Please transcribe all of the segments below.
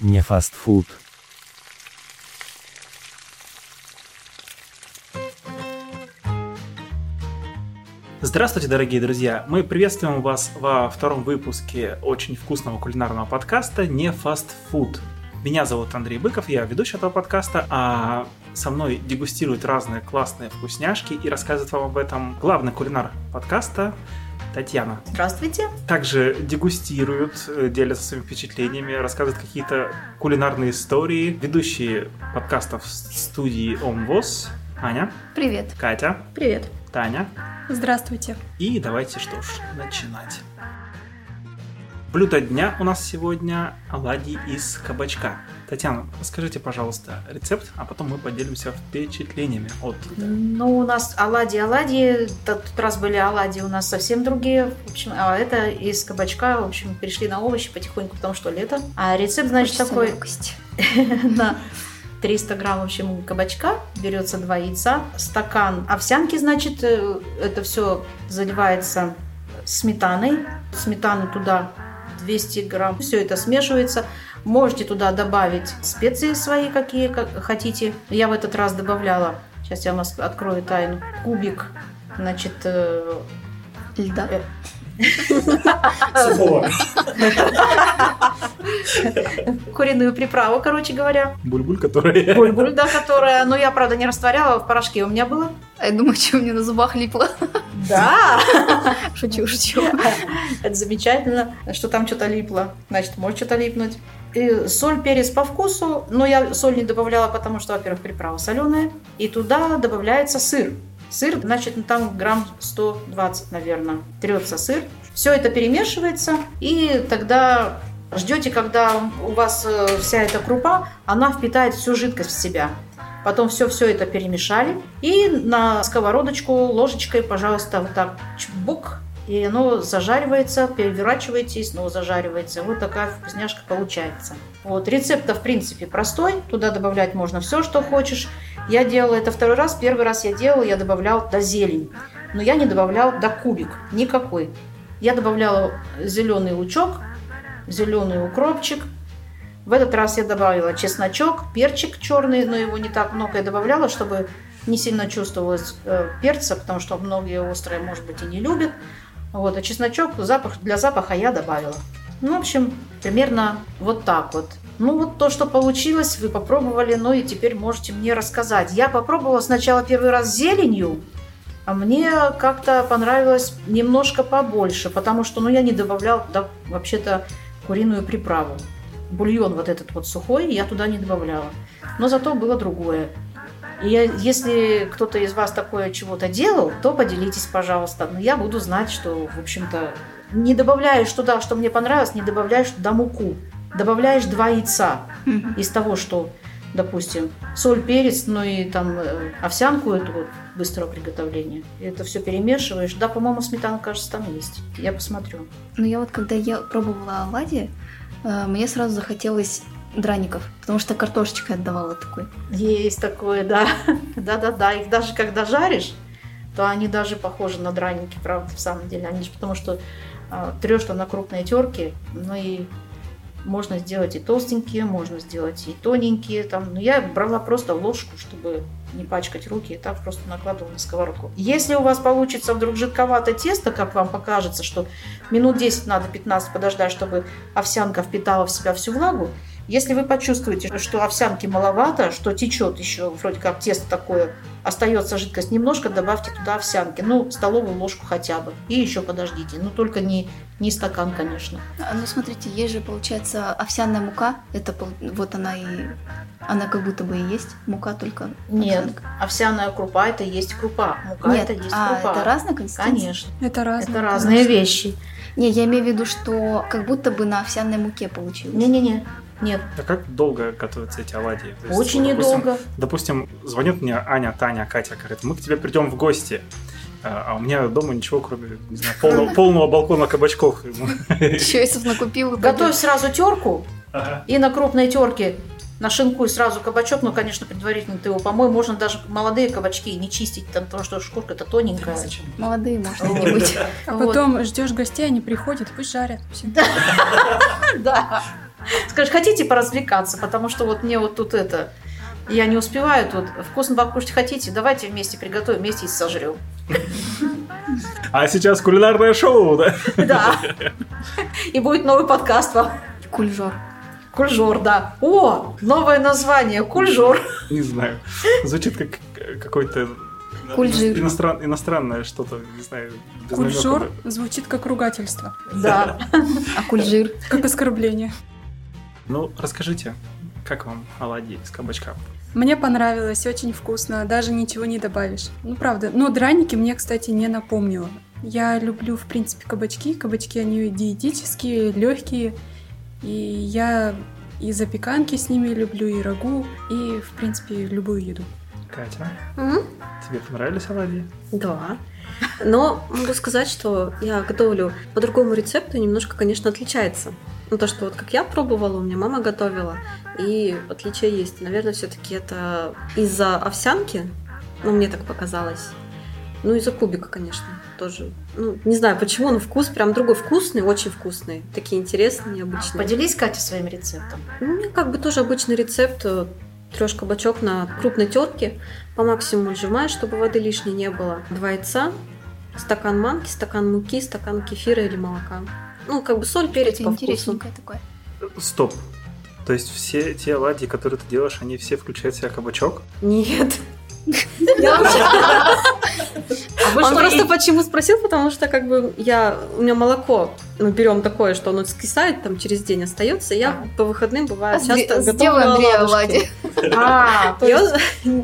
не фастфуд. Здравствуйте, дорогие друзья! Мы приветствуем вас во втором выпуске очень вкусного кулинарного подкаста «Не фастфуд». Меня зовут Андрей Быков, я ведущий этого подкаста, а со мной дегустирует разные классные вкусняшки и рассказывает вам об этом главный кулинар подкаста Татьяна. Здравствуйте. Также дегустируют, э, делятся своими впечатлениями, рассказывают какие-то кулинарные истории. Ведущие подкастов студии ОМВОЗ Аня. Привет. Катя. Привет. Таня. Здравствуйте. И давайте что ж, начинать. Блюдо дня у нас сегодня оладьи из кабачка. Татьяна, расскажите, пожалуйста, рецепт, а потом мы поделимся впечатлениями от... Ну, у нас оладьи, оладьи, тот раз были оладьи у нас совсем другие, в общем, а это из кабачка, в общем, перешли на овощи потихоньку, потому что лето. А рецепт, значит, Хочется такой... легкости. на 300 грамм, в общем, кабачка, берется два яйца, стакан овсянки, значит, э, это все заливается сметаной, сметаны туда 200 грамм, все это смешивается, можете туда добавить специи свои, какие как хотите. Я в этот раз добавляла, сейчас я вам открою тайну, кубик, значит, э, Льда. э, куриную приправу, короче говоря, Буль-буль, который... бульбуль, да, которая, ну, я, правда, не растворяла, в порошке у меня было. А я думаю, что у меня на зубах липло. Да, Шучу, шучу. это замечательно, что там что-то липло. Значит, может что-то липнуть. И соль, перец по вкусу, но я соль не добавляла, потому что, во-первых, приправа соленая. И туда добавляется сыр. Сыр, значит, ну, там грамм 120, наверное, трется сыр. Все это перемешивается, и тогда ждете, когда у вас э, вся эта крупа, она впитает всю жидкость в себя. Потом все-все это перемешали. И на сковородочку ложечкой, пожалуйста, вот так чбук. И оно зажаривается, переворачиваете и снова зажаривается. Вот такая вкусняшка получается. Вот, рецепт в принципе простой. Туда добавлять можно все, что хочешь. Я делала это второй раз. Первый раз я делала, я добавляла до зелень. Но я не добавляла до кубик. Никакой. Я добавляла зеленый лучок, зеленый укропчик, в этот раз я добавила чесночок, перчик черный, но его не так много я добавляла, чтобы не сильно чувствовалось э, перца, потому что многие острые, может быть, и не любят. Вот, а чесночок запах, для запаха я добавила. Ну, в общем, примерно вот так вот. Ну, вот то, что получилось, вы попробовали, ну и теперь можете мне рассказать. Я попробовала сначала первый раз зеленью, а мне как-то понравилось немножко побольше, потому что, ну, я не добавляла туда вообще-то куриную приправу бульон вот этот вот сухой я туда не добавляла. Но зато было другое. И я- если кто-то из вас такое чего-то делал, то поделитесь, пожалуйста. Но я буду знать, что, в общем-то, не добавляешь туда, что мне понравилось, не добавляешь туда муку. Добавляешь два яйца из того, что, допустим, соль, перец, ну и там э, овсянку эту вот быстрого приготовления. Это все перемешиваешь. Да, по-моему, сметана, кажется, там есть. Я посмотрю. Ну, я вот когда я пробовала оладьи, мне сразу захотелось драников, потому что картошечкой отдавала такой. Есть такое, да. Да-да-да. Их даже когда жаришь, то они даже похожи на драники, правда, в самом деле. Они же потому что а, трешь там на крупной терке, ну и можно сделать и толстенькие, можно сделать и тоненькие. Там. Но я брала просто ложку, чтобы не пачкать руки, и так просто накладывала на сковородку. Если у вас получится вдруг жидковато тесто, как вам покажется, что минут 10 надо, 15 подождать, чтобы овсянка впитала в себя всю влагу, если вы почувствуете, что овсянки маловато, что течет еще вроде как тесто такое, остается жидкость немножко, добавьте туда овсянки. Ну, столовую ложку хотя бы. И еще подождите. Ну, только не, не стакан, конечно. А, Ну, смотрите, есть же, получается, овсяная мука. Это вот она и... Она как будто бы и есть мука, только Нет, овсянка. овсяная крупа это есть крупа. Мука Нет, это есть а, крупа. это разная консистенция? Конечно. Это разные. Это разные вещи. Не, я имею в виду, что как будто бы на овсяной муке получилось. Не-не-не. Нет. А как долго готовятся эти оладьи? То есть, Очень вот, допустим, недолго. Допустим, звонит мне Аня, Таня, Катя, говорит, мы к тебе придем в гости. А а у меня дома ничего, кроме не знаю, полного, полного балкона кабачков. Чойсов накупил. Готовь сразу терку Ага. и на крупной терке нашинкуй сразу кабачок, ну, конечно, предварительно ты его помой. Можно даже молодые кабачки не чистить, там, потому что шкурка-то тоненькая. Зачем? Молодые, может, Вот. не быть. А Вот. потом ждешь гостей, они приходят, пусть жарят. Да. Скажешь, хотите поразвлекаться, потому что вот мне вот тут это... Я не успеваю тут. Вкусно покушать хотите? Давайте вместе приготовим, вместе и сожрем. А сейчас кулинарное шоу, да? Да. И будет новый подкаст вам. Кульжор. Кульжор, да. О, новое название. Кульжор. Не знаю. Звучит как какой-то Кульжир. иностран- иностранное что-то, не знаю. Кульжор звучит как ругательство, Да. А кульжир? как оскорбление. Ну, расскажите, как вам оладьи из кабачка? Мне понравилось, очень вкусно, даже ничего не добавишь. Ну, правда. Но драники мне, кстати, не напомнило. Я люблю, в принципе, кабачки. Кабачки, они диетические, легкие. И я и запеканки с ними люблю, и рагу, и, в принципе, любую еду. Катя, М? тебе понравились оладьи? Да. Но могу сказать, что я готовлю по другому рецепту, немножко, конечно, отличается. Ну, то, что вот как я пробовала, у меня мама готовила, и отличия есть. Наверное, все-таки это из-за овсянки, ну, мне так показалось. Ну, из-за кубика, конечно, тоже. Ну, не знаю почему, но вкус прям другой вкусный, очень вкусный. Такие интересные, необычные. Поделись, Катя, своим рецептом. Ну, У меня как бы тоже обычный рецепт. Трешь кабачок на крупной терке, по максимуму отжимаешь, чтобы воды лишней не было. Два яйца, стакан манки, стакан муки, стакан кефира или молока. Ну, как бы соль, перец Это по вкусу. интересненькое такое. Стоп. То есть все те оладьи, которые ты делаешь, они все включают в себя кабачок? Нет. А Он просто почему спросил, потому что как бы я, у меня молоко, мы берем такое, что оно скисает, там через день остается, я по выходным бываю А часто готовлю оладушки. оладьи. А, Я-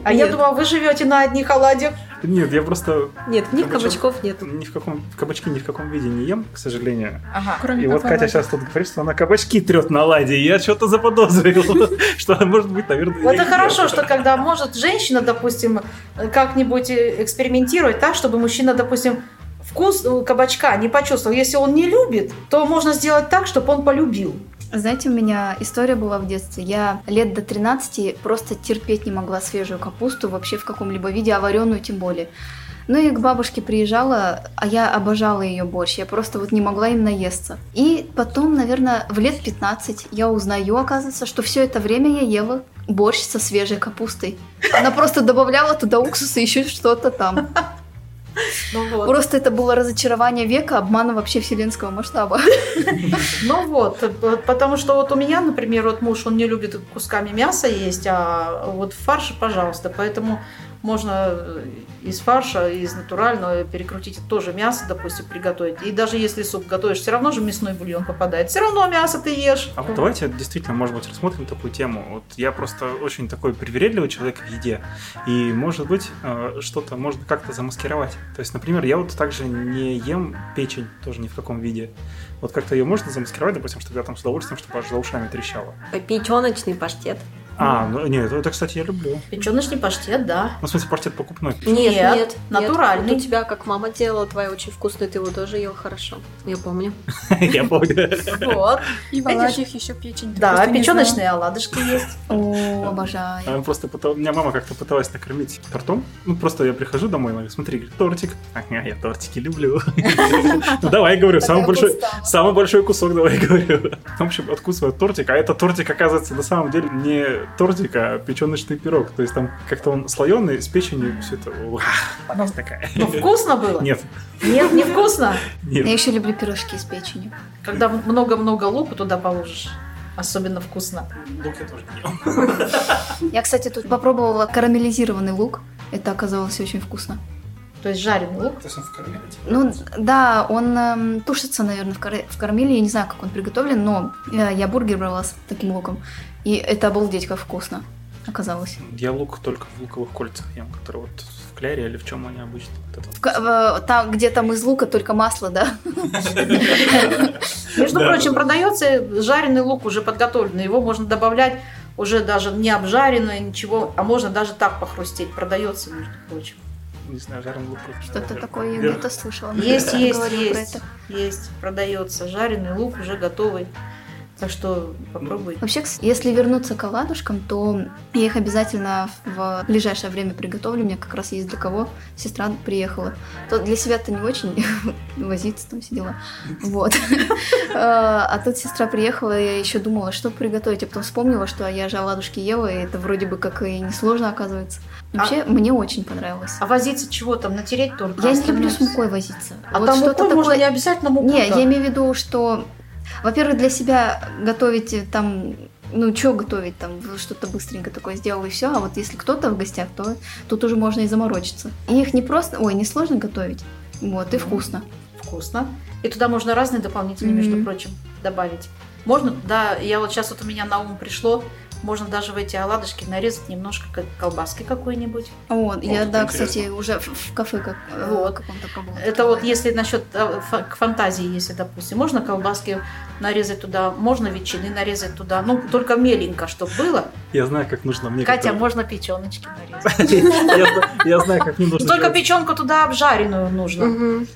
а я думала, вы живете на одних оладьях. Нет, я просто Нет, в них Кабачок. кабачков нет. ни в каком кабачки ни в каком виде не ем, к сожалению. Ага. Кроме И вот Катя оладьи. сейчас тут говорит, что она кабачки трет на и Я что-то заподозрил, что может быть, наверное... Вот это хорошо, что когда может женщина, допустим, как-нибудь экспериментировать так, чтобы мужчина, допустим, вкус э, кабачка не почувствовал. Если он не любит, то можно сделать так, чтобы он полюбил. Знаете, у меня история была в детстве. Я лет до 13 просто терпеть не могла свежую капусту вообще в каком-либо виде, а вареную тем более. Ну и к бабушке приезжала, а я обожала ее борщ. Я просто вот не могла им наесться. И потом, наверное, в лет 15 я узнаю, оказывается, что все это время я ела борщ со свежей капустой. Она просто добавляла туда уксус и еще что-то там. Ну вот. Просто это было разочарование века, обмана вообще вселенского масштаба. Ну вот, потому что вот у меня, например, вот муж, он не любит кусками мяса есть, а вот в фарше, пожалуйста. Поэтому можно э, из фарша, из натурального перекрутить тоже мясо, допустим, приготовить. И даже если суп готовишь, все равно же мясной бульон попадает. Все равно мясо ты ешь. А вот давайте действительно, может быть, рассмотрим такую тему. Вот я просто очень такой привередливый человек в еде, и, может быть, э, что-то можно как-то замаскировать. То есть, например, я вот также не ем печень, тоже ни в каком виде. Вот как-то ее можно замаскировать, допустим, чтобы я там с удовольствием, чтобы аж за ушами трещало. Печеночный паштет. А, ну нет, это, кстати, я люблю. Печеночный паштет, да. Ну, в смысле, паштет покупной. Нет, Нет, нет, натуральный. Вот у тебя, как мама делала, твоя очень вкусная, ты его тоже ел хорошо. Я помню. Я помню. Вот. И в оладьях еще печень. Да, печеночные оладушки есть. О, обожаю. Просто пыталась, меня мама как-то пыталась накормить тортом. Ну, просто я прихожу домой, она говорит, смотри, говорит, тортик. Ага, я тортики люблю. Ну, давай, говорю, самый большой, самый большой кусок давай, говорю. В общем, откусываю тортик, а это тортик, оказывается, на самом деле не тортик, а печеночный пирог. То есть там как-то он слоеный, с печенью, все это, ух, Ну, такая. Ну, вкусно было? Нет, Нет, не вкусно. Я нет. еще люблю пирожки с печенью. Когда много-много лука туда положишь, особенно вкусно. Лук я тоже не ем. Я, кстати, тут попробовала карамелизированный лук. Это оказалось очень вкусно. То есть жареный лук. То есть он в карамели, типа? Ну, да, он эм, тушится, наверное, в, кар- в карамели. Я не знаю, как он приготовлен, но э, я бургер брала с таким луком. И это обалдеть, как вкусно оказалось. Я лук только в луковых кольцах ем, которые вот в кляре или в чем они обычно. Вот. В там, где там из лука только масло, да? Между прочим, продается жареный лук уже подготовленный. Его можно добавлять уже даже не обжаренное, ничего, а можно даже так похрустеть. Продается, между прочим. Не знаю, жареный лук. Что-то такое я где-то слышала. Есть, есть, есть. это. Есть, продается. Жареный лук уже готовый. Так что попробуй. Вообще, если вернуться к оладушкам, то я их обязательно в ближайшее время приготовлю. У меня как раз есть для кого. Сестра приехала. То для себя-то не очень возиться там все дела. Вот. А а тут сестра приехала, я еще думала, что приготовить. А потом вспомнила, что я же оладушки ела, и это вроде бы как и несложно оказывается. Вообще, мне очень понравилось. А возиться чего там? Натереть только? Я не остальное? люблю с мукой возиться. А Вот там что-то мукой можно такое- не обязательно муку. Не, я имею в виду, что, во-первых, для себя готовить э, там, ну, что готовить там, что-то быстренько такое сделал и все. А вот если кто-то в гостях, то тут уже можно и заморочиться. И их не просто, ой, не сложно готовить. Вот, и вкусно. Вкусно. И туда можно разные дополнительные, между Мгм. прочим, добавить. Можно туда, я вот сейчас вот у меня на ум пришло, можно даже в эти оладушки нарезать немножко как колбаски какой-нибудь. Вот, я, да, интересно. кстати, уже в, кафе как, э, Вот. каком-то пробовала. Это вот если насчет фа- к фантазии, если, допустим, можно колбаски нарезать туда, можно ветчины нарезать туда, ну, только меленько, чтобы было. Я знаю, как нужно мне Катя, готовить. можно печеночки нарезать. я, зна- я знаю, как мне нужно Только печенку туда обжаренную нужно.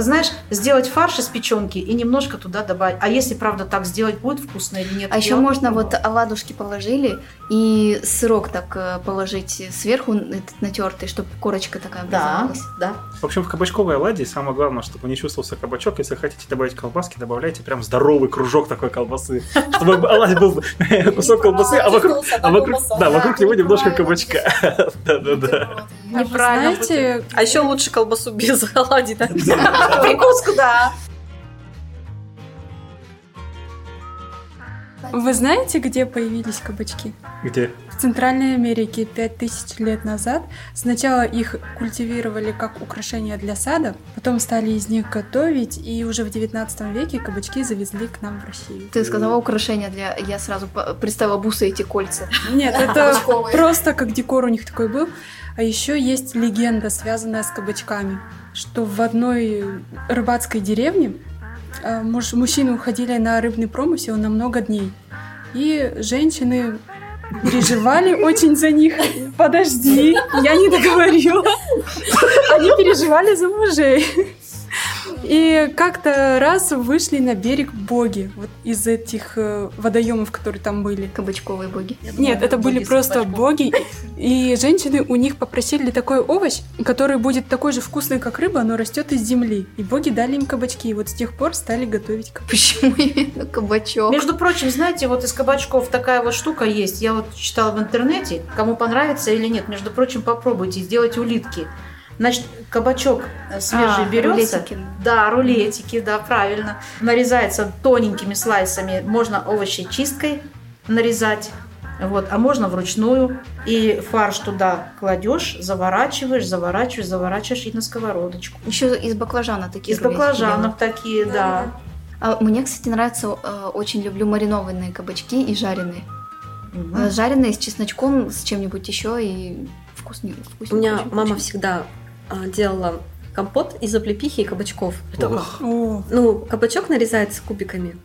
Знаешь, сделать фарш из печенки и немножко туда добавить. А если правда так сделать, будет вкусно или нет? А еще можно вот оладушки положили и сырок так э, положить сверху этот натертый, чтобы корочка такая Да, образовалась. да. В общем, в кабачковой оладьи самое главное, чтобы не чувствовался кабачок. Если хотите добавить колбаски, добавляйте прям здоровый кружок такой колбасы. Чтобы оладьи был кусок колбасы, а вокруг, а вокруг, да, вокруг него немножко кабачка. Да-да-да. А Неправильно знаете, А еще лучше колбасу без оладий, да? Прикуску, да. Вы знаете, где появились кабачки? Где? В Центральной Америке 5000 лет назад сначала их культивировали как украшение для сада, потом стали из них готовить, и уже в 19 веке кабачки завезли к нам в Россию. Ты сказала украшение для... Я сразу представила бусы эти кольца. Нет, это просто как декор у них такой был. А еще есть легенда, связанная с кабачками, что в одной рыбацкой деревне э, муж- мужчины уходили на рыбный промысел на много дней. И женщины переживали очень за них. Подожди, я не договорила. Они переживали за мужей. И как-то раз вышли на берег боги вот из этих э, водоемов, которые там были. Кабачковые боги. Нет, это были боги с просто кабачком. боги, и женщины у них попросили такой овощ, который будет такой же вкусный, как рыба, но растет из земли. И боги дали им кабачки, и вот с тех пор стали готовить кабачки. Почему именно кабачок? Между прочим, знаете, вот из кабачков такая вот штука есть. Я вот читала в интернете. Кому понравится или нет, между прочим, попробуйте сделать улитки. Значит, кабачок э, свежий А, берется. рулетики. Да, рулетики, да, правильно. Нарезается тоненькими слайсами. Можно овощи чисткой нарезать. Вот, а можно вручную. И фарш туда кладешь, заворачиваешь, заворачиваешь, заворачиваешь и на сковородочку. Еще из баклажана такие Из баклажанов такие, да. делают. А мне, кстати, нравится, э, очень люблю маринованные кабачки и жареные. Э, Жареные с чесночком, с чем-нибудь еще и вкуснее. У меня мама всегда а, делала компот из облепихи и кабачков. Это как? Ну, кабачок нарезается кубиками.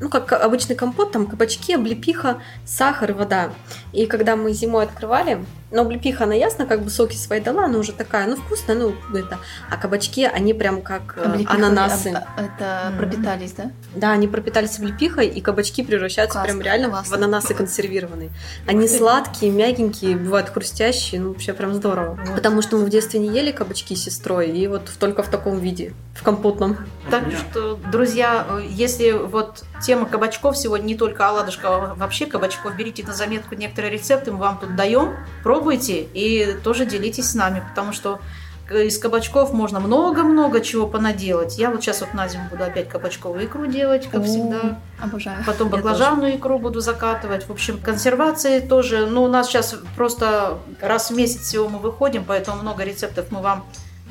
Ну, как обычный компот, там кабачки, облепиха, сахар и вода. И когда мы зимой открывали, ну, облепиха, она ясно, как бы соки свои дала, она уже такая, ну, вкусная, ну, это. А кабачки, они прям как э, Облепиха, ананасы. э, э, Это пропитались, да? Да, они пропитались облепихой, и кабачки превращаются Классно, прям реально классно. в ананасы консервированные. Они сладкие, мягенькие, бывают хрустящие, ну вообще прям здорово. Вот. Потому что мы в детстве не ели кабачки с сестрой, и вот только в таком виде, в компотном. Так что, друзья, если вот тема кабачков сегодня не только оладушка, а вообще кабачков, берите на заметку некоторые рецепты, мы вам тут даем, пробуйте и тоже делитесь с нами, потому что э, из кабачков можно много-много чего понаделать. Я вот сейчас вот на зиму буду опять кабачковую икру делать, как О, всегда. Обожаю. Потом баклажанную икру буду закатывать. В общем, консервации тоже. Ну, у нас сейчас просто раз в месяц всего мы выходим, поэтому много рецептов мы вам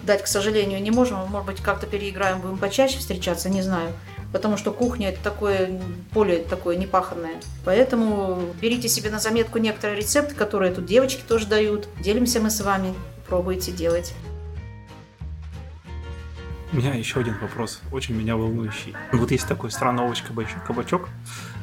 дать, к сожалению, не можем. Может быть, как-то переиграем, будем почаще встречаться, не знаю. Потому что кухня это такое поле такое непаханное. Поэтому берите себе на заметку некоторые рецепты, которые тут девочки тоже дают. Делимся мы с вами. Пробуйте делать. У меня еще один вопрос, очень меня волнующий. Вот есть такой странный овощ кабачок, кабачок,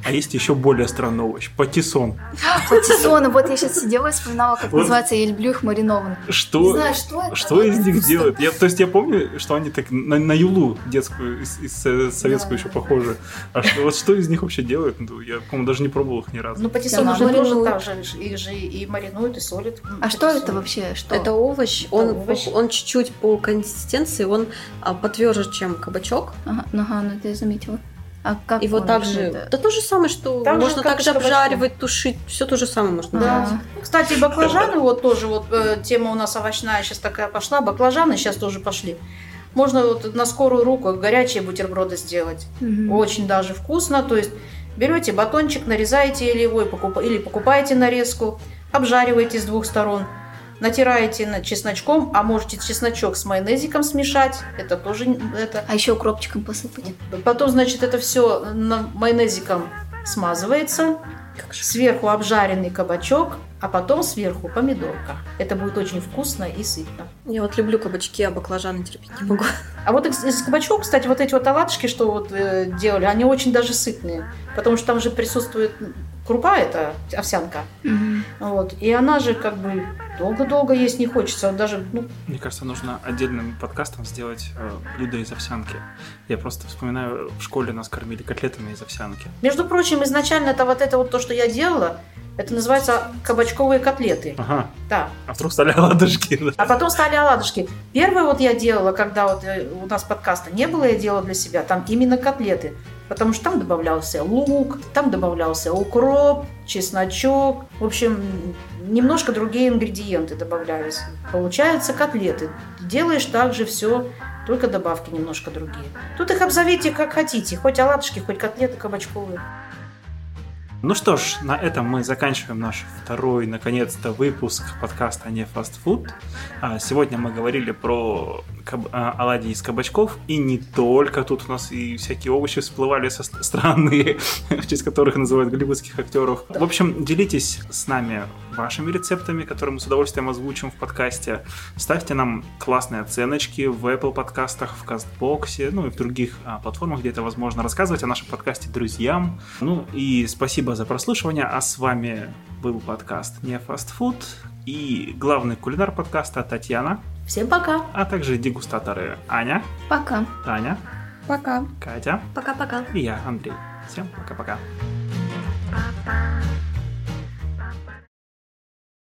а есть еще более странный овощ – патиссон. Патиссон, вот я сейчас сидела и вспоминала, как Вот. называется, я люблю их маринованно. Не Что, знаю, что это. что из них делают? Я, то есть я помню, что они так на, на юлу детскую, из, из со- советскую еще похожи. А что, вот что из них вообще делают? Ну, Я, по-моему, даже не пробовал их ни разу. Ну, патиссон Да, же тоже так же, их же и маринуют, и солят. А что это вообще? Что? Это овощ, он, овощ. он чуть-чуть по консистенции, он а, потверже, чем кабачок. Ага, ну, ага, ну это я заметила. А как Его также, это? да то же самое, что Так же, можно как также обжаривать, тушить, все то же самое можно Да. делать. Кстати, баклажаны, вот тоже вот э, тема у нас овощная сейчас такая пошла. Баклажаны сейчас тоже пошли. Можно вот на скорую руку горячие бутерброды сделать. Мгм. Очень даже вкусно. То есть берете батончик, нарезаете или его покуп- или покупаете нарезку, обжариваете с двух сторон, натираете на чесночком, а можете чесночок с майонезиком смешать. Это тоже это. А еще укропчиком посыпать. Потом, значит, это все майонезиком смазывается. Сверху обжаренный кабачок, а потом сверху помидорка. Это будет очень вкусно и сытно. Я вот люблю кабачки, а баклажаны терпеть не могу. А вот из, кабачков, кстати, вот эти вот оладушки, что вот э, делали, они очень даже сытные, потому что там же присутствует крупа, это овсянка, Мгм. вот, и она же как бы долго-долго есть не хочется, вот даже, ну, Мне кажется, нужно отдельным подкастом сделать э, блюдо из овсянки. Я просто вспоминаю, в школе нас кормили котлетами из овсянки. между прочим, изначально это вот это вот то, что я делала, это называется кабачковые котлеты, Ага, да, а вдруг стали оладушки. да. А потом стали оладушки. Первое вот я делала, когда вот э, у нас подкаста не было, я делала для себя, там именно котлеты. Потому что там добавлялся лук, там добавлялся укроп, чесночок. В общем, немножко другие ингредиенты добавлялись. Получаются котлеты. Делаешь также все, только добавки немножко другие. Тут их обзовите как хотите, хоть оладушки, хоть котлеты кабачковые. Ну что ж, на этом мы заканчиваем наш второй, наконец-то, выпуск подкаста «Не фастфуд». А, Сегодня мы говорили про каб- а, оладьи из кабачков, и не только. Тут у нас и всякие овощи всплывали со ст- странные, в честь которых называют голливудских актеров. В общем, делитесь с нами вашими рецептами, которые мы с удовольствием озвучим в подкасте. Ставьте нам классные оценочки в Apple подкастах, в Кастбоксе, ну и в других а, платформах, где это возможно. Рассказывайте о нашем подкасте друзьям. Ну и спасибо за прослушивание. А с вами был подкаст «Не фастфуд» и главный кулинар подкаста Татьяна, Всем пока! а также дегустаторы Аня, Пока. Таня, Пока. Катя Пока-пока. и я, Андрей. Всем пока-пока. Пока.